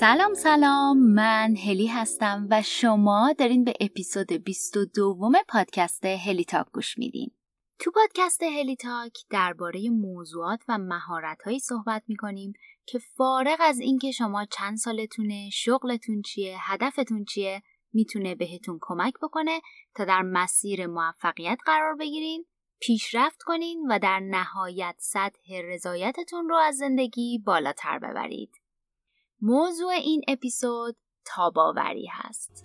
سلام سلام من هلی هستم و شما دارین به اپیزود 22 پادکست هلی تاک گوش میدین. تو پادکست هلی تاک درباره موضوعات و مهارت‌هایی صحبت می‌کنیم که فارغ از اینکه شما چند سالتونه، شغلتون چیه، هدفتون چیه، می‌تونه بهتون کمک بکنه تا در مسیر موفقیت قرار بگیرین، پیشرفت کنین و در نهایت سطح رضایتتون رو از زندگی بالاتر ببرید. موضوع این اپیزود تاباوری هست.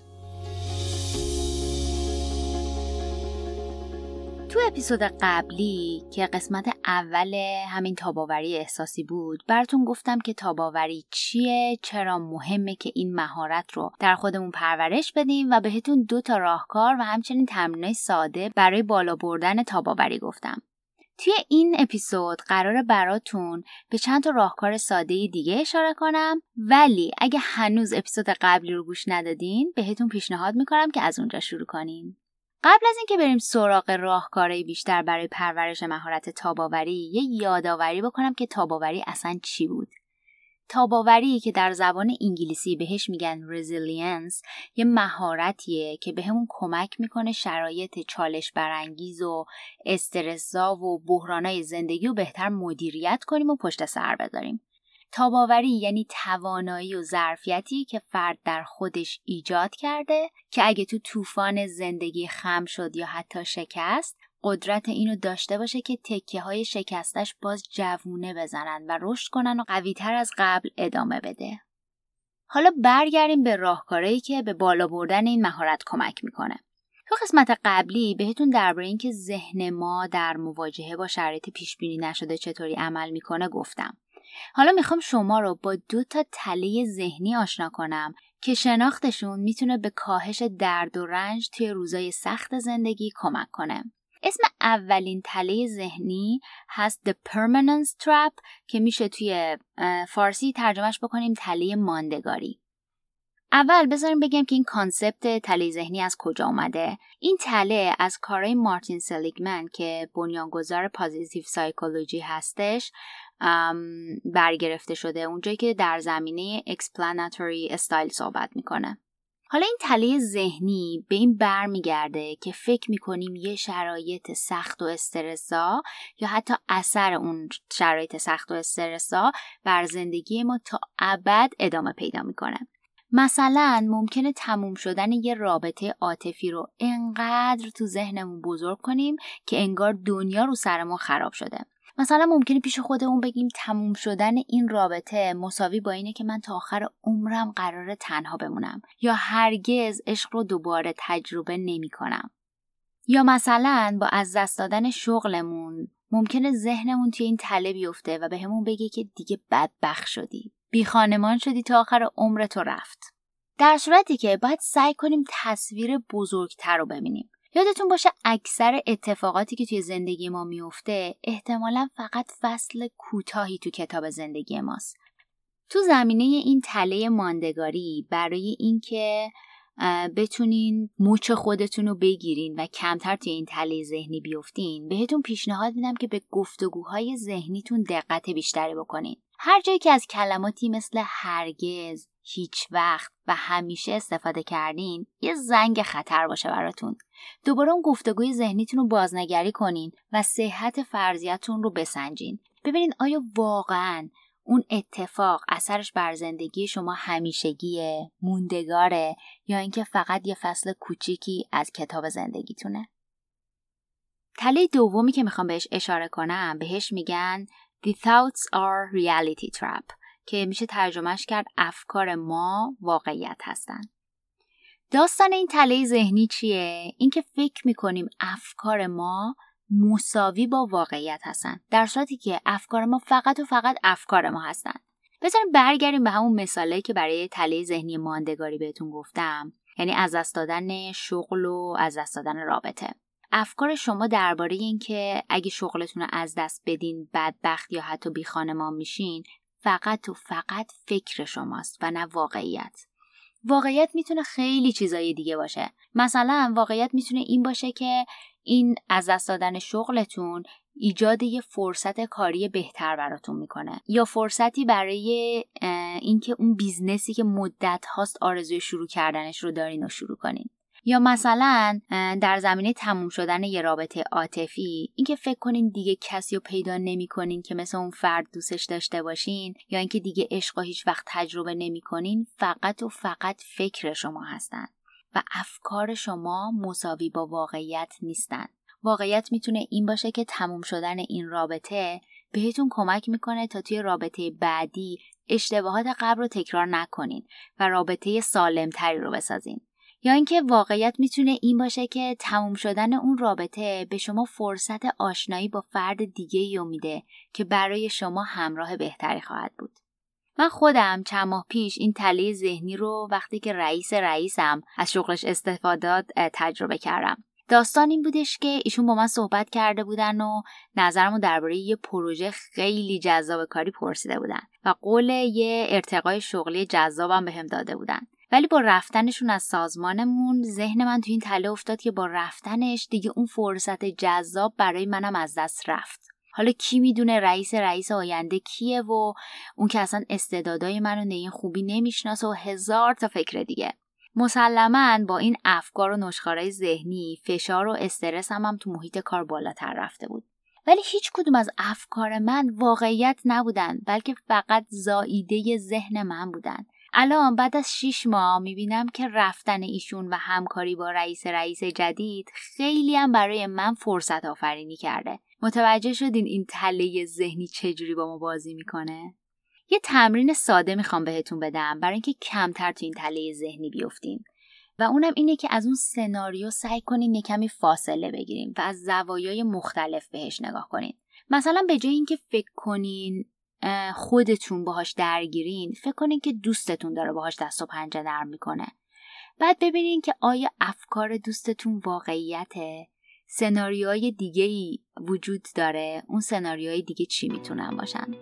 تو اپیزود قبلی که قسمت اول همین تاباوری احساسی بود براتون گفتم که تاباوری چیه چرا مهمه که این مهارت رو در خودمون پرورش بدیم و بهتون دو تا راهکار و همچنین تمرینای ساده برای بالا بردن تاباوری گفتم توی این اپیزود قرار براتون به چند تا راهکار ساده دیگه اشاره کنم. ولی اگه هنوز اپیزود قبلی رو گوش ندادین بهتون پیشنهاد می‌کنم که از اونجا شروع کنین. قبل از اینکه بریم سراغ راهکارهای بیشتر برای پرورش مهارت تاباوری یه یادآوری بکنم که تاباوری اصلا چی بود. تاباوری که در زبان انگلیسی بهش میگن resilience یه مهارتیه که بهمون به کمک می‌کنه شرایط چالش برانگیز و استرسا و بحرانای زندگی رو بهتر مدیریت کنیم و پشت سر بذاریم. تاباوری یعنی توانایی و ظرفیتی که فرد در خودش ایجاد کرده که اگه تو طوفان زندگی خم شد یا حتی شکست قدرت اینو داشته باشه که تکه های شکستش باز جوونه بزنن و رشد کنن و قویتر از قبل ادامه بده. حالا برگردیم به راهکارهایی که به بالا بردن این مهارت کمک می‌کنه. تو قسمت قبلی بهتون درباره اینکه ذهن ما در مواجهه با شرایط پیش بینی نشده چطوری عمل می‌کنه گفتم. حالا می‌خوام شما رو با دو تا تله ذهنی آشنا کنم که شناختشون می‌تونه به کاهش درد و رنج توی روزای سخت زندگی کمک کنه. اسم اولین تله ذهنی هست The Permanence Trap که میشه توی فارسی ترجمهش بکنیم تله ماندگاری. اول بذاریم بگم که این concept تله ذهنی از کجا اومده. این تله از کارهای مارتین سلیگمن که بنیانگذار positive psychology هستش برگرفته شده اونجایی که در زمینه explanatory style صحبت می‌کنه. حالا این تله ذهنی به این برمیگرده که فکر می‌کنیم یه شرایط سخت و استرس‌زا یا حتی اثر اون شرایط سخت و استرس‌زا بر زندگی ما تا ابد ادامه پیدا می‌کنه. مثلا ممکنه تموم شدن یه رابطه عاطفی رو انقدر تو ذهنمون بزرگ کنیم که انگار دنیا رو سرمون خراب شده. مثلا ممکنه پیش خودمون بگیم تموم شدن این رابطه مساوی با اینه که من تا آخر عمرم قرار تنها بمونم یا هرگز عشق رو دوباره تجربه نمی کنم. یا مثلا با از دست دادن شغلمون ممکنه ذهنمون توی این تله بیفته و به بگه که دیگه بدبخ شدی. بی خانمان شدی تا آخر عمرت رفت. در صورتی که باید سعی کنیم تصویر بزرگتر رو ببینیم. یادتون باشه اکثر اتفاقاتی که توی زندگی ما میفته احتمالا فقط فصل کوتاهی تو کتاب زندگی ماست. تو زمینه این تله ماندگاری برای اینکه بتونین موچ خودتون رو بگیرین و کمتر توی این تله ذهنی بیفتین بهتون پیشنهاد میدم که به گفتگوهای ذهنیتون دقت بیشتری بکنین. هر جایی که از کلماتی مثل هرگز هیچ وقت و همیشه استفاده کردین یه زنگ خطر باشه براتون. دوباره اون گفتگوی ذهنیتون رو بازنگری کنین و صحت فرضیتون رو بسنجین. ببینین آیا واقعا اون اتفاق اثرش بر زندگی شما همیشگیه موندگاره یا اینکه فقط یه فصل کوچیکی از کتاب زندگیتونه؟ تله دومی که می‌خوام بهش اشاره کنم بهش میگن The thoughts are reality trap. که میشه ترجمهش کرد افکار ما واقعیت هستن. داستان این تله ذهنی چیه؟ اینکه فکر می‌کنیم افکار ما مساوی با واقعیت هستن در صورتی که افکار ما فقط و فقط افکار ما هستن. بذاریم برگردیم به همون مثاله که برای تله ذهنی ماندگاری بهتون گفتم یعنی از دست دادن شغل و از دست دادن رابطه. افکار شما درباره اینکه اگه شغلتون رو از دست بدین بدبخت یا حتی بی خانمان میشین فقط و فقط فکر شماست و نه واقعیت. واقعیت می‌تونه خیلی چیزای دیگه باشه. مثلا واقعیت می‌تونه این باشه که این از دست دادن شغلتون ایجاد یه فرصت کاری بهتر براتون می‌کنه یا فرصتی برای اینکه اون business ی که مدت هاست آرزوی شروع کردنش رو دارین و شروع کنین. یا مثلا در زمینه تموم شدن یه رابطه عاطفی اینکه فکر کنین دیگه کسی رو پیدا نمی‌کنین که مثل اون فرد دوستش داشته باشین یا اینکه دیگه عشق هیچ وقت تجربه نمی‌کنین فقط و فقط فکر شما هستن و افکار شما مساوی با واقعیت نیستن. واقعیت می‌تونه این باشه که تموم شدن این رابطه بهتون کمک می‌کنه تا توی رابطه بعدی اشتباهات قبل رو تکرار نکنین و رابطه سالمتری رو بسازین. یا اینکه واقعیت می‌تونه این باشه که تموم شدن اون رابطه به شما فرصت آشنایی با فرد دیگه ای میده که برای شما همراه بهتری خواهد بود. من خودم چند ماه پیش این تله ذهنی رو وقتی که رئیس رئیسم از شغلش استفادات تجربه کردم. داستان این بودش که ایشون با من صحبت کرده بودن و نظرمو درباره یه پروژه خیلی جذاب کاری پرسیده بودن و قول یه ارتقای شغلی جذابم بهم داده بودن ولی با رفتنشون از سازمانمون ذهن من تو این تله افتاد که با رفتنش دیگه اون فرصت جذاب برای منم از دست رفت. حالا کی می‌دونه رئیس رئیس آینده کیه و اون که اصلا استعدادای منو این خوبی نمی‌شناسه و هزار تا فکر دیگه. مسلما با این افکار و نشخارهای ذهنی فشار و استرس هم, هم تو محیط کار بالاتر رفته بود. ولی هیچ کدوم از افکار من واقعیت نبودن بلکه فقط زاییده ذهن من بودن. الان بعد از شیش ماه می‌بینم که رفتن ایشون و همکاری با رئیس رئیس جدید خیلی هم برای من فرصت آفرینی کرده. متوجه شدین این تله ذهنی چجوری با ما بازی می‌کنه؟ یه تمرین ساده می‌خوام بهتون بدم برای اینکه کمتر تو این تله ذهنی بیفتین. و اونم اینه که از اون سناریو سعی کنین یه کمی فاصله بگیریم و از زوایای مختلف بهش نگاه کنین. مثلا به جای اینکه فکر کنین خودتون باهاش درگیرین فکر کنین که دوستتون داره باهاش دست و پنجه نرم می‌کنه. بعد ببینین که آیا افکار دوستتون واقعیته؟ سناریوهای دیگه ای وجود داره؟ اون سناریوهای دیگه چی می‌تونن باشن؟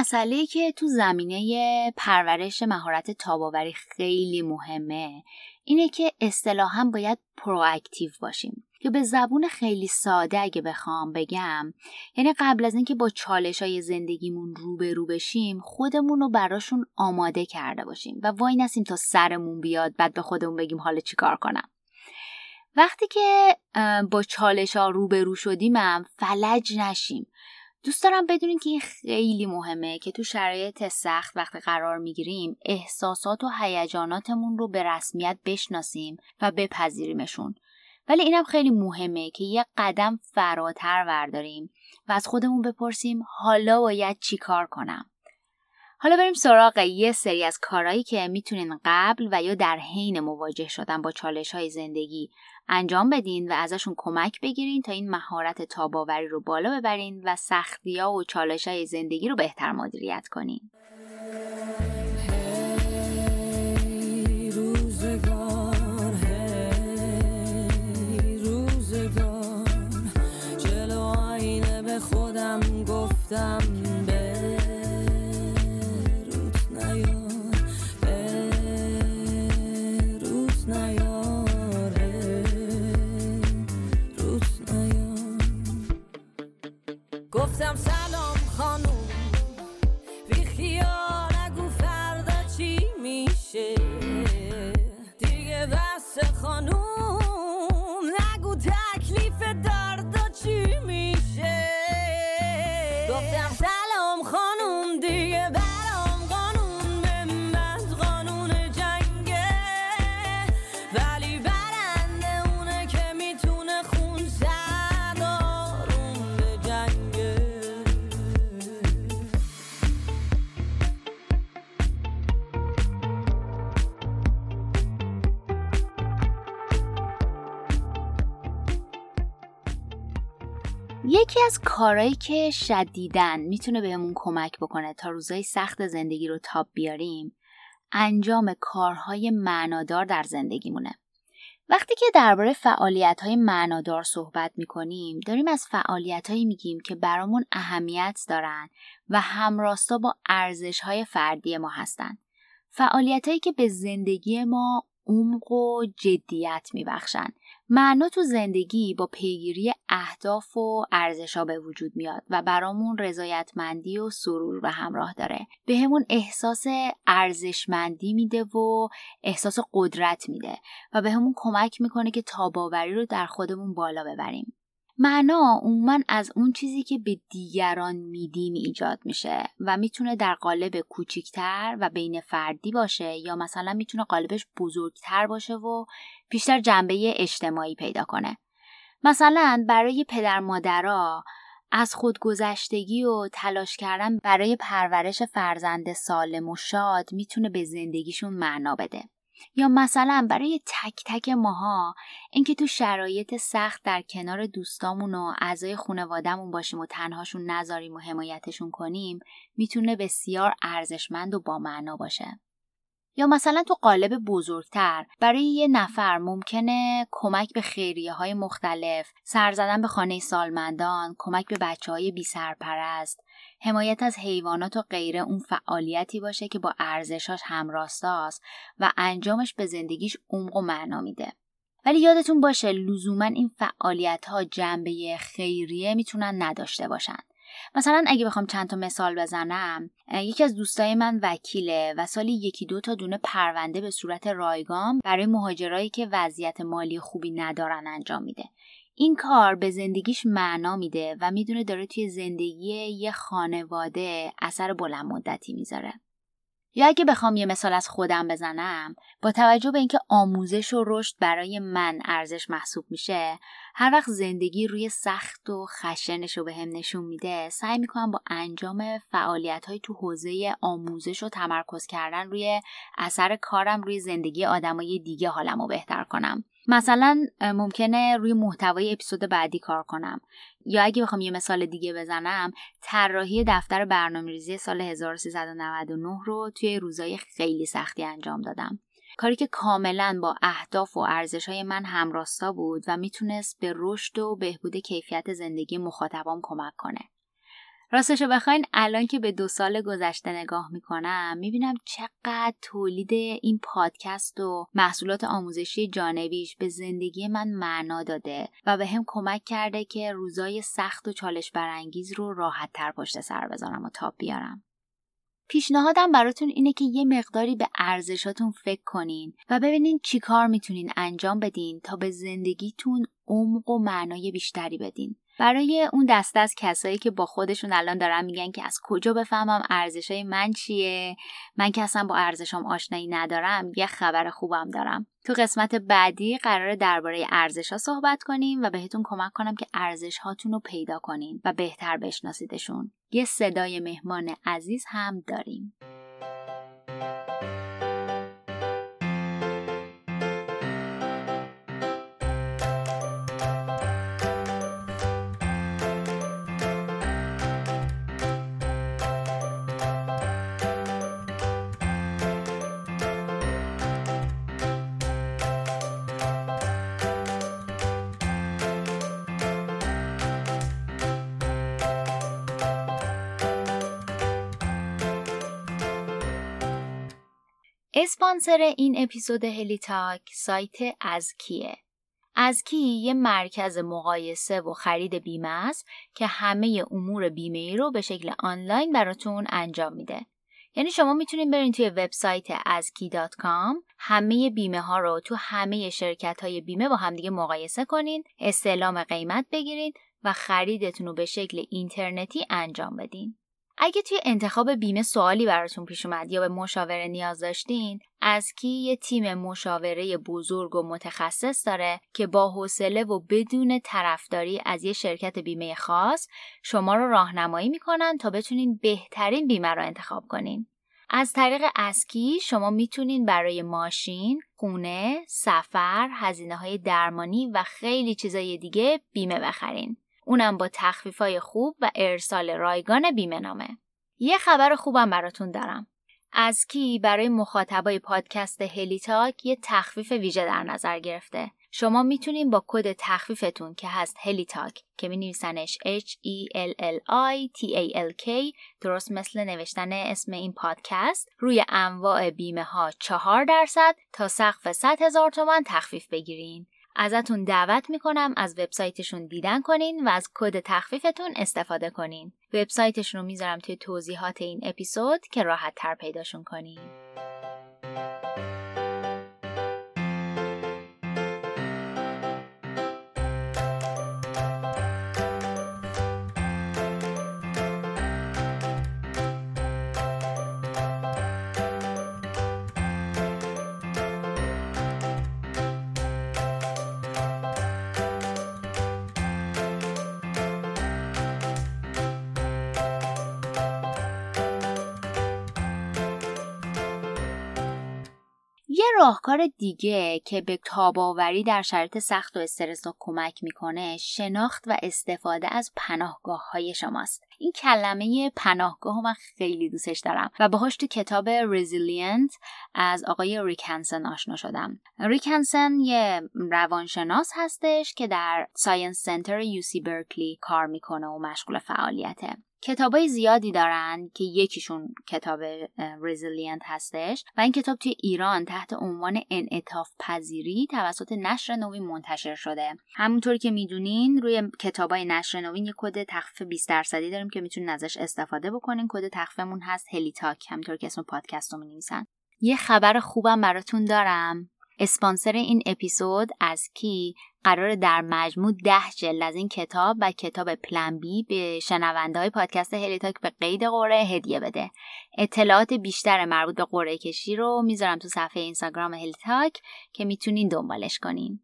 مسئله که تو زمینه پرورش مهارت تاباوری خیلی مهمه اینه که اصطلاحا باید پرواکتیو باشیم. که به زبون خیلی ساده اگه بخوام بگم یعنی قبل از اینکه با چالش های زندگیمون رو بشیم خودمون رو براشون آماده کرده باشیم و وای نسیم تا سرمون بیاد بعد به خودمون بگیم حالا چیکار کنم. وقتی که با چالش ها روبرو شدیمم فلج نشیم. دوست دارم بدونین که این خیلی مهمه که تو شرایط سخت وقتی قرار می‌گیریم احساسات و هیجاناتمون رو به رسمیت بشناسیم و بپذیریمشون. ولی اینم خیلی مهمه که یه قدم فراتر ورداریم و از خودمون بپرسیم حالا باید چی کار کنم. حالا بریم سراغ یه سری از کارهایی که می‌تونین قبل و یا در حین مواجه شدن با چالش های زندگی. انجام بدین و ازشون کمک بگیرین تا این مهارت تاباوری رو بالا ببرین و سختی ها و چالش های زندگی رو بهتر مدیریت کنین. خودم گفتم یکی از کارهایی که شدیدن می‌تونه بهمون کمک بکنه تا روزای سخت زندگی رو تاب بیاریم انجام کارهای معنادار در زندگیمونه وقتی که درباره فعالیت های معنادار صحبت می کنیم داریم از فعالیت هایی میگیم که برامون اهمیت دارن و همراستا با ارزش های فردی ما هستند. فعالیت هایی که به زندگی ما عمق و جدیت میبخشن معنا تو زندگی با پیگیری اهداف و ارزشا به وجود میاد و برامون رضایتمندی و سرور به همراه داره. به همون احساس ارزشمندی میده و احساس قدرت میده و به همون کمک می‌کنه که تاباوری رو در خودمون بالا ببریم. معنا عموما از اون چیزی که به دیگران میدیم ایجاد میشه و می‌تونه در قالب کوچیکتر و بین فردی باشه یا مثلا می‌تونه قالبش بزرگتر باشه و بیشتر جنبه اجتماعی پیدا کنه. مثلا برای پدر مادرها از خودگذشتگی و تلاش کردن برای پرورش فرزند سالم و شاد می‌تونه به زندگیشون معنا بده. یا مثلا برای تک تک ماها اینکه تو شرایط سخت در کنار دوستامون و اعضای خانوادهمون باشیم و تنهاشون نذاریم و حمایتشون کنیم می‌تونه بسیار ارزشمند و با معنا باشه. یا مثلا تو قالب بزرگتر برای یه نفر ممکنه کمک به خیریه های مختلف، سر زدن به خانه سالمندان، کمک به بچه های بی سرپرست، حمایت از حیوانات و غیره اون فعالیتی باشه که با ارزشاش همراستاست و انجامش به زندگیش عمق و معنا میده. ولی یادتون باشه لزوما این فعالیت ها جنبه خیریه می‌تونن نداشته باشن. مثلا اگه بخوام چند تا مثال بزنم یکی از دوستای من وکیله و سالی یکی دو تا دونه پرونده به صورت رایگان برای مهاجرایی که وضعیت مالی خوبی ندارن انجام میده. این کار به زندگیش معنا میده و می‌دونه داره توی زندگی یه خانواده اثر بلند مدتی می‌ذاره. یا اگه بخوام یه مثال از خودم بزنم با توجه به اینکه آموزش و رشد برای من ارزش محسوب میشه هر وقت زندگی روی سخت و خشنش رو به هم نشون میده سعی می‌کنم با انجام فعالیت های تو حوزه آموزش و تمرکز کردن روی اثر کارم روی زندگی آدمای دیگه حالم رو بهتر کنم. مثلا ممکنه روی محتوای اپیزود بعدی کار کنم. یا اگه بخوام یه مثال دیگه بزنم طراحی دفتر برنامه‌ریزی سال 1399 رو توی روزای خیلی سختی انجام دادم. کاری که کاملا با اهداف و ارزش های من همراستا بود و می‌تونست به رشد و بهبود کیفیت زندگی مخاطبام کمک کنه. راستشو بخواین الان که به دو سال گذشته نگاه می‌کنم می‌بینم چقدر تولید این پادکست و محصولات آموزشی جانبیش به زندگی من معنا داده و به هم کمک کرده که روزای سخت و چالش برانگیز رو راحت تر پشت سر بذارم و تاب بیارم. پیشنهادم براتون اینه که یه مقداری به ارزشاتون فکر کنین و ببینین چی کار می‌تونین انجام بدین تا به زندگیتون عمق و معنای بیشتری بدین. برای اون دسته از کسایی که با خودشون الان دارن میگن که از کجا بفهمم ارزشای من چیه؟ من که اصلا با ارزشام آشنایی ندارم یه خبر خوبم دارم. تو قسمت بعدی قرار درباره ارزش ها صحبت کنیم و بهتون کمک کنم که ارزش هاتون رو پیدا کنین و بهتر بشناسیدشون. یه صدای مهمان عزیز هم داریم. اسپانسر این اپیزود هلی تاک سایت از کیه از کی یه مرکز مقایسه و خرید بیمه است که همه امور بیمه ای رو به شکل آنلاین براتون انجام میده. یعنی شما می‌تونید برین توی وبسایت azki.com همه بیمه ها رو تو همه شرکت های بیمه با همدیگه مقایسه کنین، استعلام قیمت بگیرید و خریدتون رو به شکل اینترنتی انجام بدین. اگه توی انتخاب بیمه سوالی براتون پیش اومد یا به مشاوره نیاز داشتین از کی یه تیم مشاوره بزرگ و متخصص داره که با حوصله و بدون طرفداری از یه شرکت بیمه خاص شما رو راهنمایی می‌کنن تا بتونین بهترین بیمه رو انتخاب کنین از طریق اسکی شما می‌تونین برای ماشین، خونه، سفر، هزینه های درمانی و خیلی چیزای دیگه بیمه بخرین. اونم با تخفیفای خوب و ارسال رایگان بیمه نامه. یه خبر خوبم براتون دارم. ازکی برای مخاطبای پادکست هلی تاک یه تخفیف ویژه در نظر گرفته. شما می‌تونین با کد تخفیفتون که هست هلی تاک که می نویسنش H E L L I T A L K درست مثل نوشتن اسم این پادکست روی انواع بیمه ها 4 درصد تا سقف 100 هزار تومن تخفیف بگیرین. ازتون دعوت می‌کنم از وبسایتشون دیدن کنین و از کد تخفیفتون استفاده کنین. وبسایتشون رو می‌ذارم توی توضیحات این اپیزود که راحت تر پیداشون کنین. یه راهکار دیگه که به تاباوری در شرایط سخت و استرس کمک می‌کنه شناخت و استفاده از پناهگاه های شماست. این کلمه پناهگاه من خیلی دوستش دارم و باهاش تو کتاب Resilient از آقای ریک هنسن آشنا شدم. ریک هنسن یه روانشناس هستش که در science center UC برکلی کار می‌کنه و مشغول فعالیته. کتابای زیادی دارن که یکیشون کتاب Resilient هستش و این کتاب توی ایران تحت عنوان انعطاف پذیری توسط نشر نوین منتشر شده. همونطور که می‌دونین روی کتابای نشر نوین یه کد تخفیف 20 درصدی داریم که می‌تونین ازش استفاده بکنین. کد تخفیفمون هست هلی تاک همونطور که اسم پادکست رو می‌نویسن. یه خبر خوبم براتون دارم. اسپانسر این اپیزود ازکی قراره در مجموع ده جلد از این کتاب و کتاب Plan B به شنونده های پادکست هلی تاک به قید قرعه هدیه بده. اطلاعات بیشتر مربوط به قرعه کشی رو می‌ذارم تو صفحه اینستاگرام هلیتاک که می‌تونین دنبالش کنین.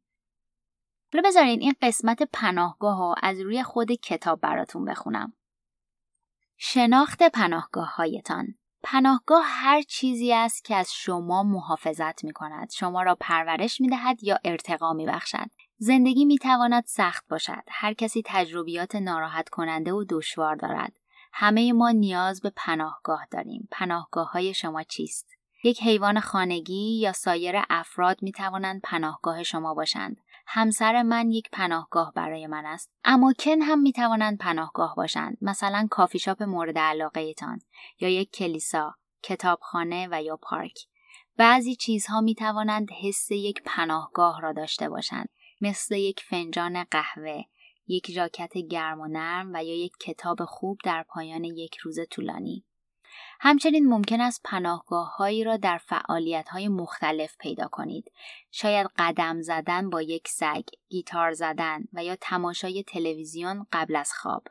حالا بذارین این قسمت پناهگاه ها از روی خود کتاب براتون بخونم. شناخت پناهگاه هایتان پناهگاه هر چیزی است که از شما محافظت می کند شما را پرورش می دهد یا ارتقا می بخشد زندگی می تواند سخت باشد. هر کسی تجربیات ناراحت کننده و دشوار دارد. همه ما نیاز به پناهگاه داریم. پناهگاه های شما چیست؟ یک حیوان خانگی یا سایر افراد می توانند پناهگاه شما باشند. همسر من یک پناهگاه برای من است. اما کن هم می توانند پناهگاه باشند. مثلا کافی شاپ مورد علاقه تان یا یک کلیسا، کتابخانه و یا پارک. بعضی چیزها می توانند حس یک پناهگاه را داشته باشند. مثل یک فنجان قهوه، یک ژاکت گرم و نرم و یا یک کتاب خوب در پایان یک روز طولانی. همچنین ممکن است پناهگاه هایی را در فعالیت های مختلف پیدا کنید. شاید قدم زدن با یک سگ، گیتار زدن و یا تماشای تلویزیون قبل از خواب.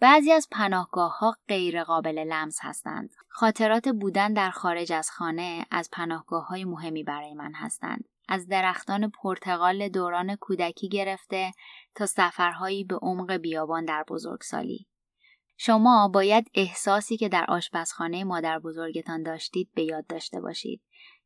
بعضی از پناهگاه ها غیر قابل لمس هستند. خاطرات بودن در خارج از خانه از پناهگاه های مهمی برای من هستند. از درختان پرتغال دوران کودکی گرفته تا سفرهایی به عمق بیابان در بزرگسالی. شما باید احساسی که در آشپزخانه مادر بزرگتان داشتید به یاد داشته باشید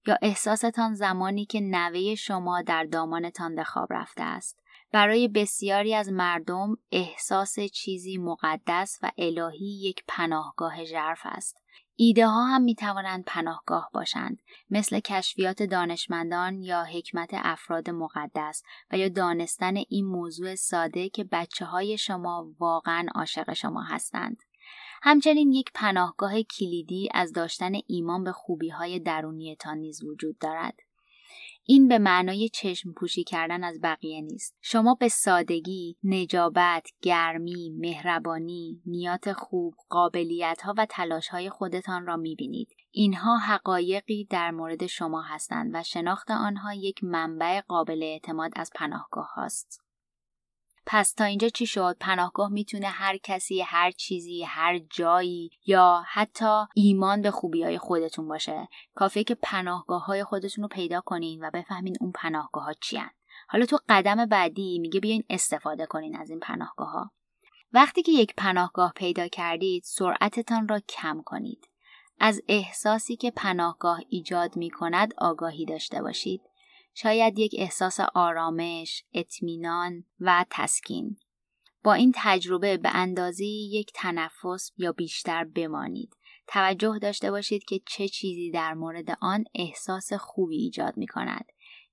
یا احساستان زمانی که نوه شما در دامانتان به خواب رفته است. برای بسیاری از مردم احساس چیزی مقدس و الهی یک پناهگاه ژرف است. ایده ها هم می توانند پناهگاه باشند مثل کشفیات دانشمندان یا حکمت افراد مقدس و یا دانستن این موضوع ساده که بچه های شما واقعا عاشق شما هستند. همچنین یک پناهگاه کلیدی از داشتن ایمان به خوبی های درونیتان نیز وجود دارد. این به معنای چشم پوشی کردن از بقیه نیست. شما به سادگی، نجابت، گرمی، مهربانی، نیات خوب، قابلیت ها و تلاش های خودتان را می‌بینید. اینها حقایقی در مورد شما هستند و شناخت آنها یک منبع قابل اعتماد از پناهگاه هاست. پس تا اینجا چی شد؟ پناهگاه می‌تونه هر کسی هر چیزی هر جایی یا حتی ایمان به خوبی های خودتون باشه. کافیه که پناهگاه های خودتون رو پیدا کنین و بفهمین اون پناهگاه ها چی حالا تو قدم بعدی میگه بیاین استفاده کنین از این پناهگاه ها وقتی که یک پناهگاه پیدا کردید سرعتتان را کم کنید. از احساسی که پناهگاه ایجاد می کند آگاهی داشته باشید. شاید یک احساس آرامش، اطمینان و تسکین. با این تجربه به اندازه یک تنفس یا بیشتر بمانید توجه داشته باشید که چه چیزی در مورد آن احساس خوبی ایجاد می کند.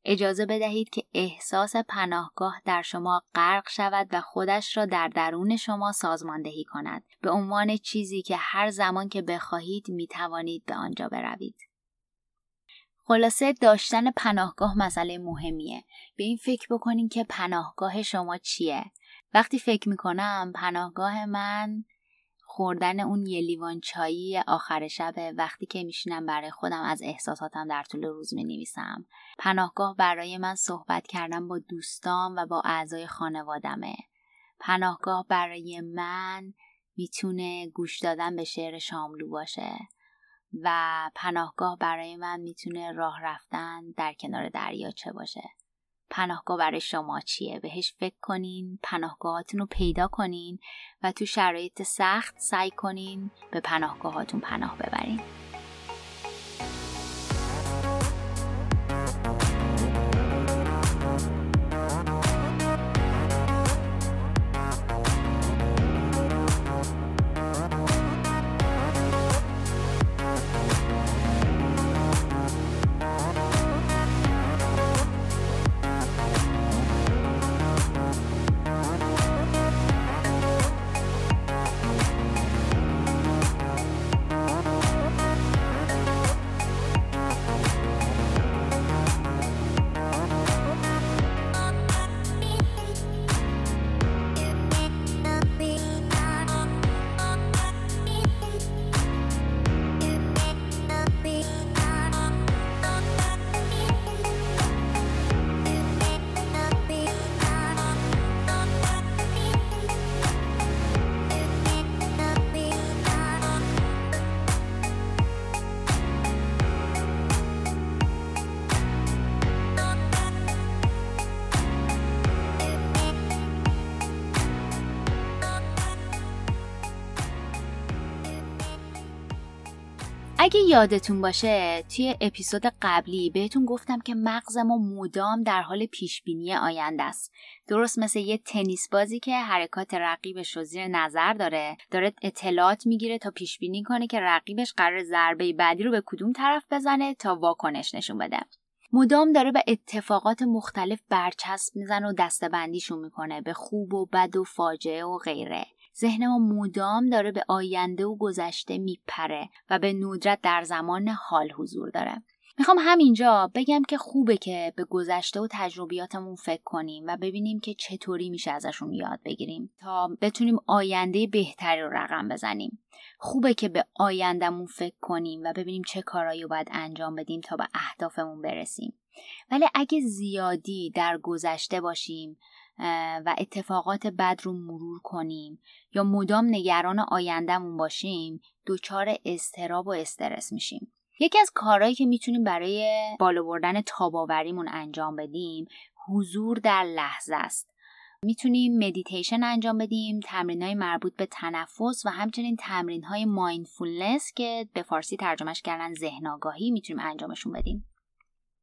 اجازه بدهید که احساس پناهگاه در شما غرق شود و خودش را در درون شما سازماندهی کند به عنوان چیزی که هر زمان که بخواهید می توانید به آنجا بروید. خلاصه داشتن پناهگاه مسئله مهمیه. به این فکر بکنین که پناهگاه شما چیه؟ وقتی فکر می‌کنم پناهگاه من خوردن اون یه لیوان چایی آخر شب وقتی که میشینم برای خودم از احساساتم در طول روز می نویسم. پناهگاه برای من صحبت کردن با دوستام و با اعضای خانوادمه. پناهگاه برای من می‌تونه گوش دادن به شعر شاملو باشه و پناهگاه برای من می‌تونه راه رفتن در کنار دریاچه باشه. پناهگاه برای شما چیه بهش فکر کنین پناهگاهاتون رو پیدا کنین و تو شرایط سخت سعی کنین به پناهگاهاتون پناه ببرین اگه یادتون باشه توی اپیزود قبلی بهتون گفتم که مغز ما مدام در حال پیشبینی آینده است. درست مثل یه تنیس بازی که حرکات رقیبش رو زیر نظر داره. داره اطلاعات می‌گیره تا پیش بینی کنه که رقیبش قرار ضربه بعدی رو به کدوم طرف بزنه تا واکنش نشون بده. مدام داره به اتفاقات مختلف برچسب می‌زنه و دستبندیشون می‌کنه به خوب و بد و فاجعه و غیره. ذهن ما مدام داره به آینده و گذشته میپره و به ندرت در زمان حال حضور داره. می‌خوام همینجا بگم که خوبه که به گذشته و تجربیاتمون فکر کنیم و ببینیم که چطوری میشه ازشون یاد بگیریم تا بتونیم آینده بهتری رو رقم بزنیم. خوبه که به آیندهمون فکر کنیم و ببینیم چه کارایی رو باید انجام بدیم تا به اهدافمون برسیم. ولی اگه زیادی در گذشته باشیم و اتفاقات بد رو مرور کنیم یا مدام نگران آیندهمون باشیم دچار اضطراب و استرس میشیم. یکی از کارهایی که می‌تونیم برای بالا بردن تاباوریمون انجام بدیم حضور در لحظه است. می‌تونیم مدیتیشن انجام بدیم تمرین های مربوط به تنفس و همچنین تمرین های mindfulness که به فارسی ترجمهش کردن ذهن آگاهی می‌تونیم انجامشون بدیم.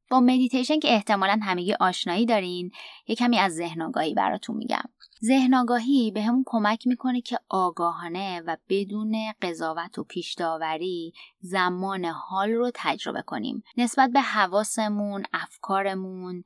با مدیتیشن که احتمالا همگی آشنایی دارین یه کمی از ذهن آگاهی براتون میگم. ذهن آگاهی به همون کمک می‌کنه که آگاهانه و بدون قضاوت و پیش داوری زمان حال رو تجربه کنیم. نسبت به حواسمون افکارمون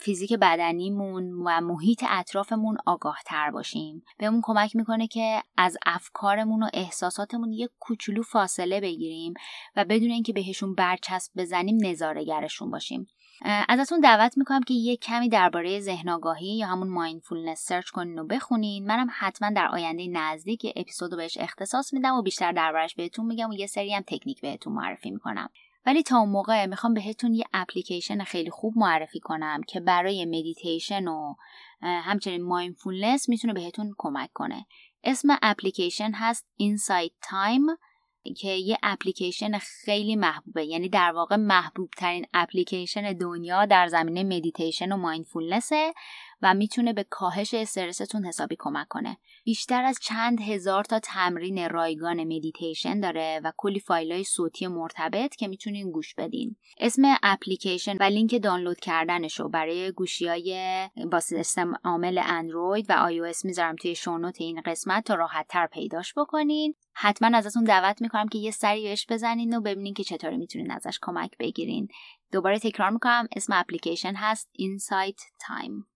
فیزیک بدنیمون و محیط اطرافمون آگاه تر باشیم. بهمون کمک می‌کنه که از افکارمون و احساساتمون یک کوچولو فاصله بگیریم و بدون اینکه بهشون برچسب بزنیم نظارهگرشون باشیم. ازتون دعوت می‌کنم که یه کمی درباره ذهن آگاهی یا همون mindfulness search کنین و بخونین. منم حتما در آینده نزدیک اپیزودی رو بهش اختصاص میدم و بیشتر دربارش بهتون میگم و یه سری هم تکنیک بهتون معرفی می‌کنم. ولی تا اون موقع می‌خوام بهتون یه اپلیکیشن خیلی خوب معرفی کنم که برای مدیتیشن و همچنین mindfulness می‌تونه بهتون کمک کنه. اسم اپلیکیشن هست Insight Timer. که یه اپلیکیشن خیلی محبوبه. یعنی در واقع محبوب ترین اپلیکیشن دنیا در زمینه مدیتیشن و mindfulness ه و می‌تونه به کاهش استرستون حسابی کمک کنه. بیشتر از چند هزار تا تمرین رایگان مدیتیشن داره و کلی فایلای صوتی مرتبط که می‌تونین گوش بدین. اسم اپلیکیشن و لینک دانلود کردنش رو برای گوشی های با سیستم عامل اندروید و آی می‌ذارم توی show note این قسمت تا راحت تر پیداش بکنین. حتما ازتون دعوت می‌کنم که یه سری بهش بزنین و ببینین که چطوری می‌تونین ازش کمک بگیرین. دوباره تکرار می‌کنم اسم اپلیکیشن هست Insight Time.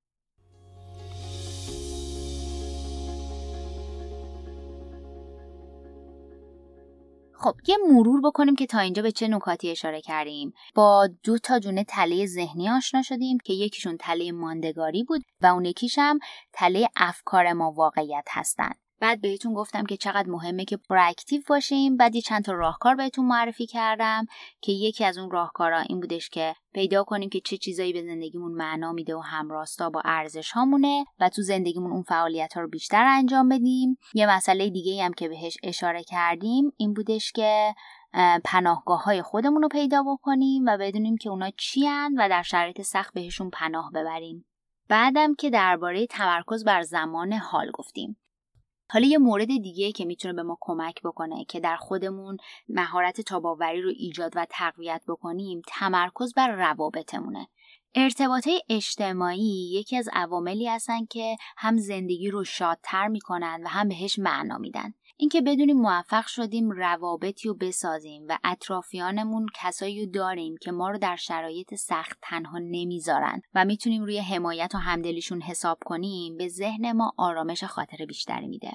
خب یه مرور بکنیم که تا اینجا به چه نکاتی اشاره کردیم. با دو تا جونه تله ذهنی آشنا شدیم که یکیشون تله ماندگاری بود و اون یکیش هم تله افکار ما واقعیت هستن. بعد بهتون گفتم که چقدر مهمه که پراکتیو باشیم. بعد یه چند تا راهکار بهتون معرفی کردم که یکی از اون راهکارا این بودش که پیدا کنیم که چه چیزایی به زندگیمون معنا میده و همراستا با ارزش هامونه و تو زندگیمون اون فعالیت ها رو بیشتر انجام بدیم. یه مسئله دیگه هم که بهش اشاره کردیم این بودش که پناهگاه های خودمون رو پیدا بکنیم و بدونیم که اونا چی و در شرایط سخت بهشون پناه ببریم. بعدم که درباره تمرکز بر زمان حال گفتیم. حالا یه مورد دیگه که می‌تونه به ما کمک بکنه که در خودمون مهارت تاباوری رو ایجاد و تقویت بکنیم تمرکز بر روابطمونه. ارتباط اجتماعی یکی از عواملی هستن که هم زندگی رو شادتر می‌کنن و هم بهش معنا میدن. اینکه بدونیم موفق شدیم روابطی رو بسازیم و اطرافیانمون کسایی رو داریم که ما رو در شرایط سخت تنها نمی‌ذارن و می‌تونیم روی حمایت و همدلیشون حساب کنیم به ذهن ما آرامش خاطر بیشتری میده.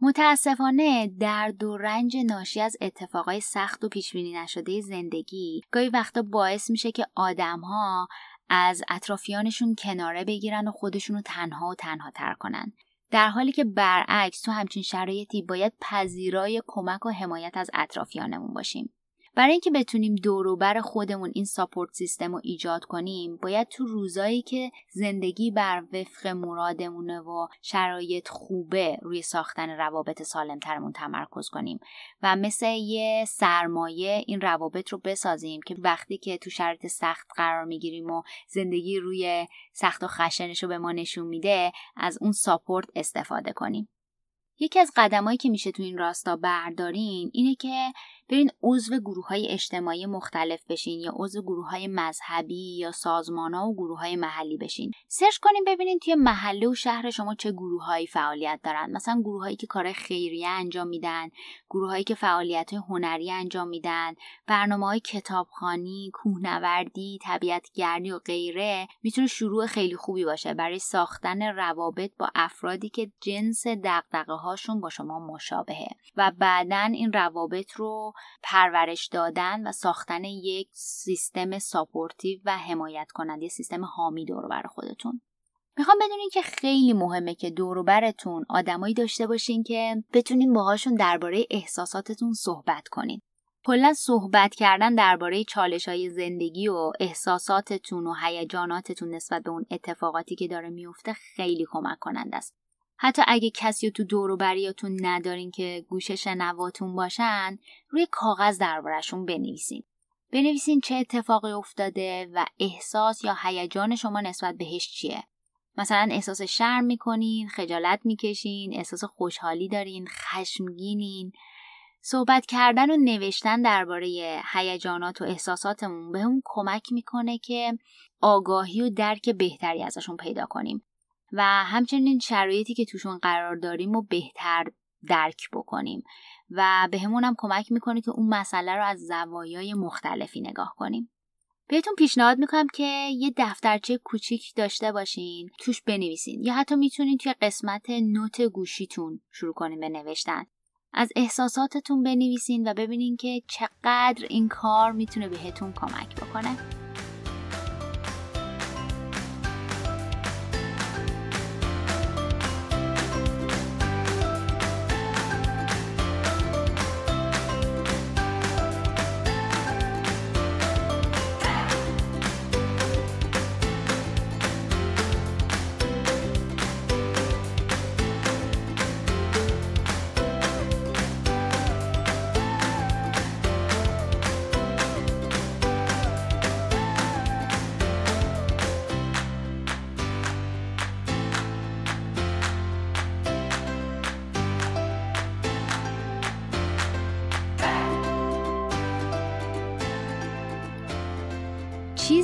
متاسفانه درد و رنج ناشی از اتفاقای سخت و پیشبینی نشده زندگی گاهی وقتا باعث میشه که آدمها از اطرافیانشون کناره بگیرن و خودشونو تنها و تنها تر کنن. در حالی که برعکس تو همچین شرایطی باید پذیرای کمک و حمایت از اطرافیانمون باشیم. برای اینکه بتونیم دوروبر خودمون این ساپورت سیستم رو ایجاد کنیم باید تو روزایی که زندگی بر وفق مرادمونه و شرایط خوبه روی ساختن روابط سالمترمون تمرکز کنیم و مثل یه سرمایه این روابط رو بسازیم که وقتی که تو شرایط سخت قرار می‌گیریم و زندگی روی سخت و خشنش رو به ما نشون میده از اون ساپورت استفاده کنیم. یکی از قدمایی که میشه تو این راستا بردارین اینه که برین عضو گروه های اجتماعی مختلف بشین یا عضو گروه های مذهبی یا سازمان ها و گروه های محلی بشین. سرچ کنین ببینین توی محله و شهر شما چه گروه هایی فعالیت دارن. مثلا گروه هایی که کار خیریه انجام میدن گروه هایی که فعالیت هنری انجام میدن برنامه های کتابخانی کوهنوردی طبیعتگردی و غیره می‌تونه شروع خیلی خوبی باشه. برای ساختن روابط با افرادی که جنس دغدغه هاشون با شما مشابهه و بعدا این روابط رو پرورش دادن و ساختن یک سیستم supportive و حمایت کننده سیستم حامی دور بر خودتون. می‌خوام بدونین که خیلی مهمه که دور برتون آدمایی داشته باشین که بتونین باهاشون درباره احساساتتون صحبت کنین. کلا صحبت کردن درباره چالش های زندگی و احساساتتون و هیجاناتتون نسبت به اون اتفاقاتی که داره میفته خیلی کمک کننده است. حتی اگه کسی تو دور و بریاتون ندارین که گوش شنواتون باشن روی کاغذ دربارهشون بنویسین. بنویسین چه اتفاقی افتاده و احساس یا هیجان شما نسبت بهش چیه. مثلا احساس شرم می‌کنین خجالت می‌کشین احساس خوشحالی دارین خشمگینین. صحبت کردن و نوشتن درباره هیجانات و احساساتمون به اون کمک می‌کنه که آگاهی و درک بهتری ازشون پیدا کنیم. و همچنین شرایطی که توشون قرار داریم و بهتر درک بکنیم. و به هم کمک می‌کنه که اون مسئله رو از زوایای مختلفی نگاه کنیم. بهتون پیشنهاد می‌کنم که یه دفترچه کوچیک داشته باشین توش بنویسین. یا حتی می‌تونین توی قسمت نوت گوشیتون شروع کنین به نوشتن. از احساساتتون بنویسین و ببینین که چقدر این کار می‌تونه بهتون کمک بکنه.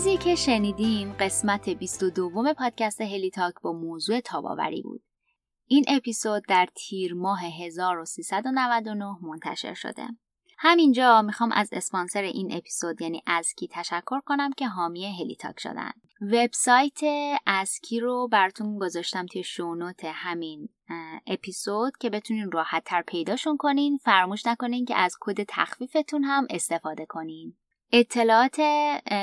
چیزی که شنیدین قسمت 22 پادکست هلیتاک با موضوع تاباوری بود. این اپیزود در تیر ماه 1399 منتشر شده. همینجا می‌خوام از اسپانسر این اپیزود یعنی ازکی تشکر کنم که حامی هلیتاک شدن. وبسایت ازکی رو براتون گذاشتم توی شونوت همین اپیزود که بتونین راحت تر پیداشون کنین. فراموش نکنین که از کد تخفیفتون هم استفاده کنین. اطلاعات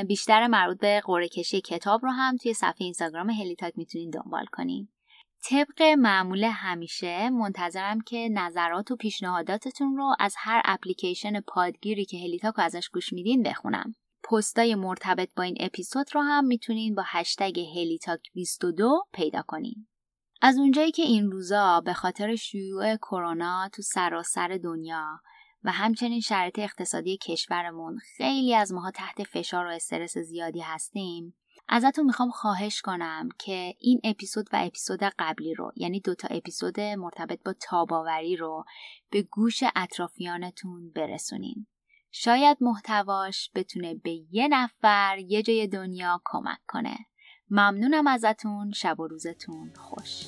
بیشتر مربوط به قرعه کشی کتاب رو هم توی صفحه اینستاگرام هلیتاک می‌تونین دنبال کنین. طبق معمول همیشه منتظرم که نظرات و پیشنهاداتتون رو از هر اپلیکیشن پادگیری که هلیتاکو ازش گوش میدین بخونم. پستای مرتبط با این اپیزود رو هم می‌تونین با هشتگ هلیتاک 22 پیدا کنین. از اونجایی که این روزا به خاطر شیوع کرونا تو سراسر دنیا و همچنین شرایط اقتصادی کشورمون خیلی از ماها تحت فشار و استرس زیادی هستیم. ازتون می‌خوام خواهش کنم که این اپیزود و اپیزود قبلی رو یعنی دوتا اپیزود مرتبط با تاباوری رو به گوش اطرافیانتون برسونین. شاید محتواش بتونه به یه نفر یه جای دنیا کمک کنه. ممنونم ازتون. شب و روزتون خوش.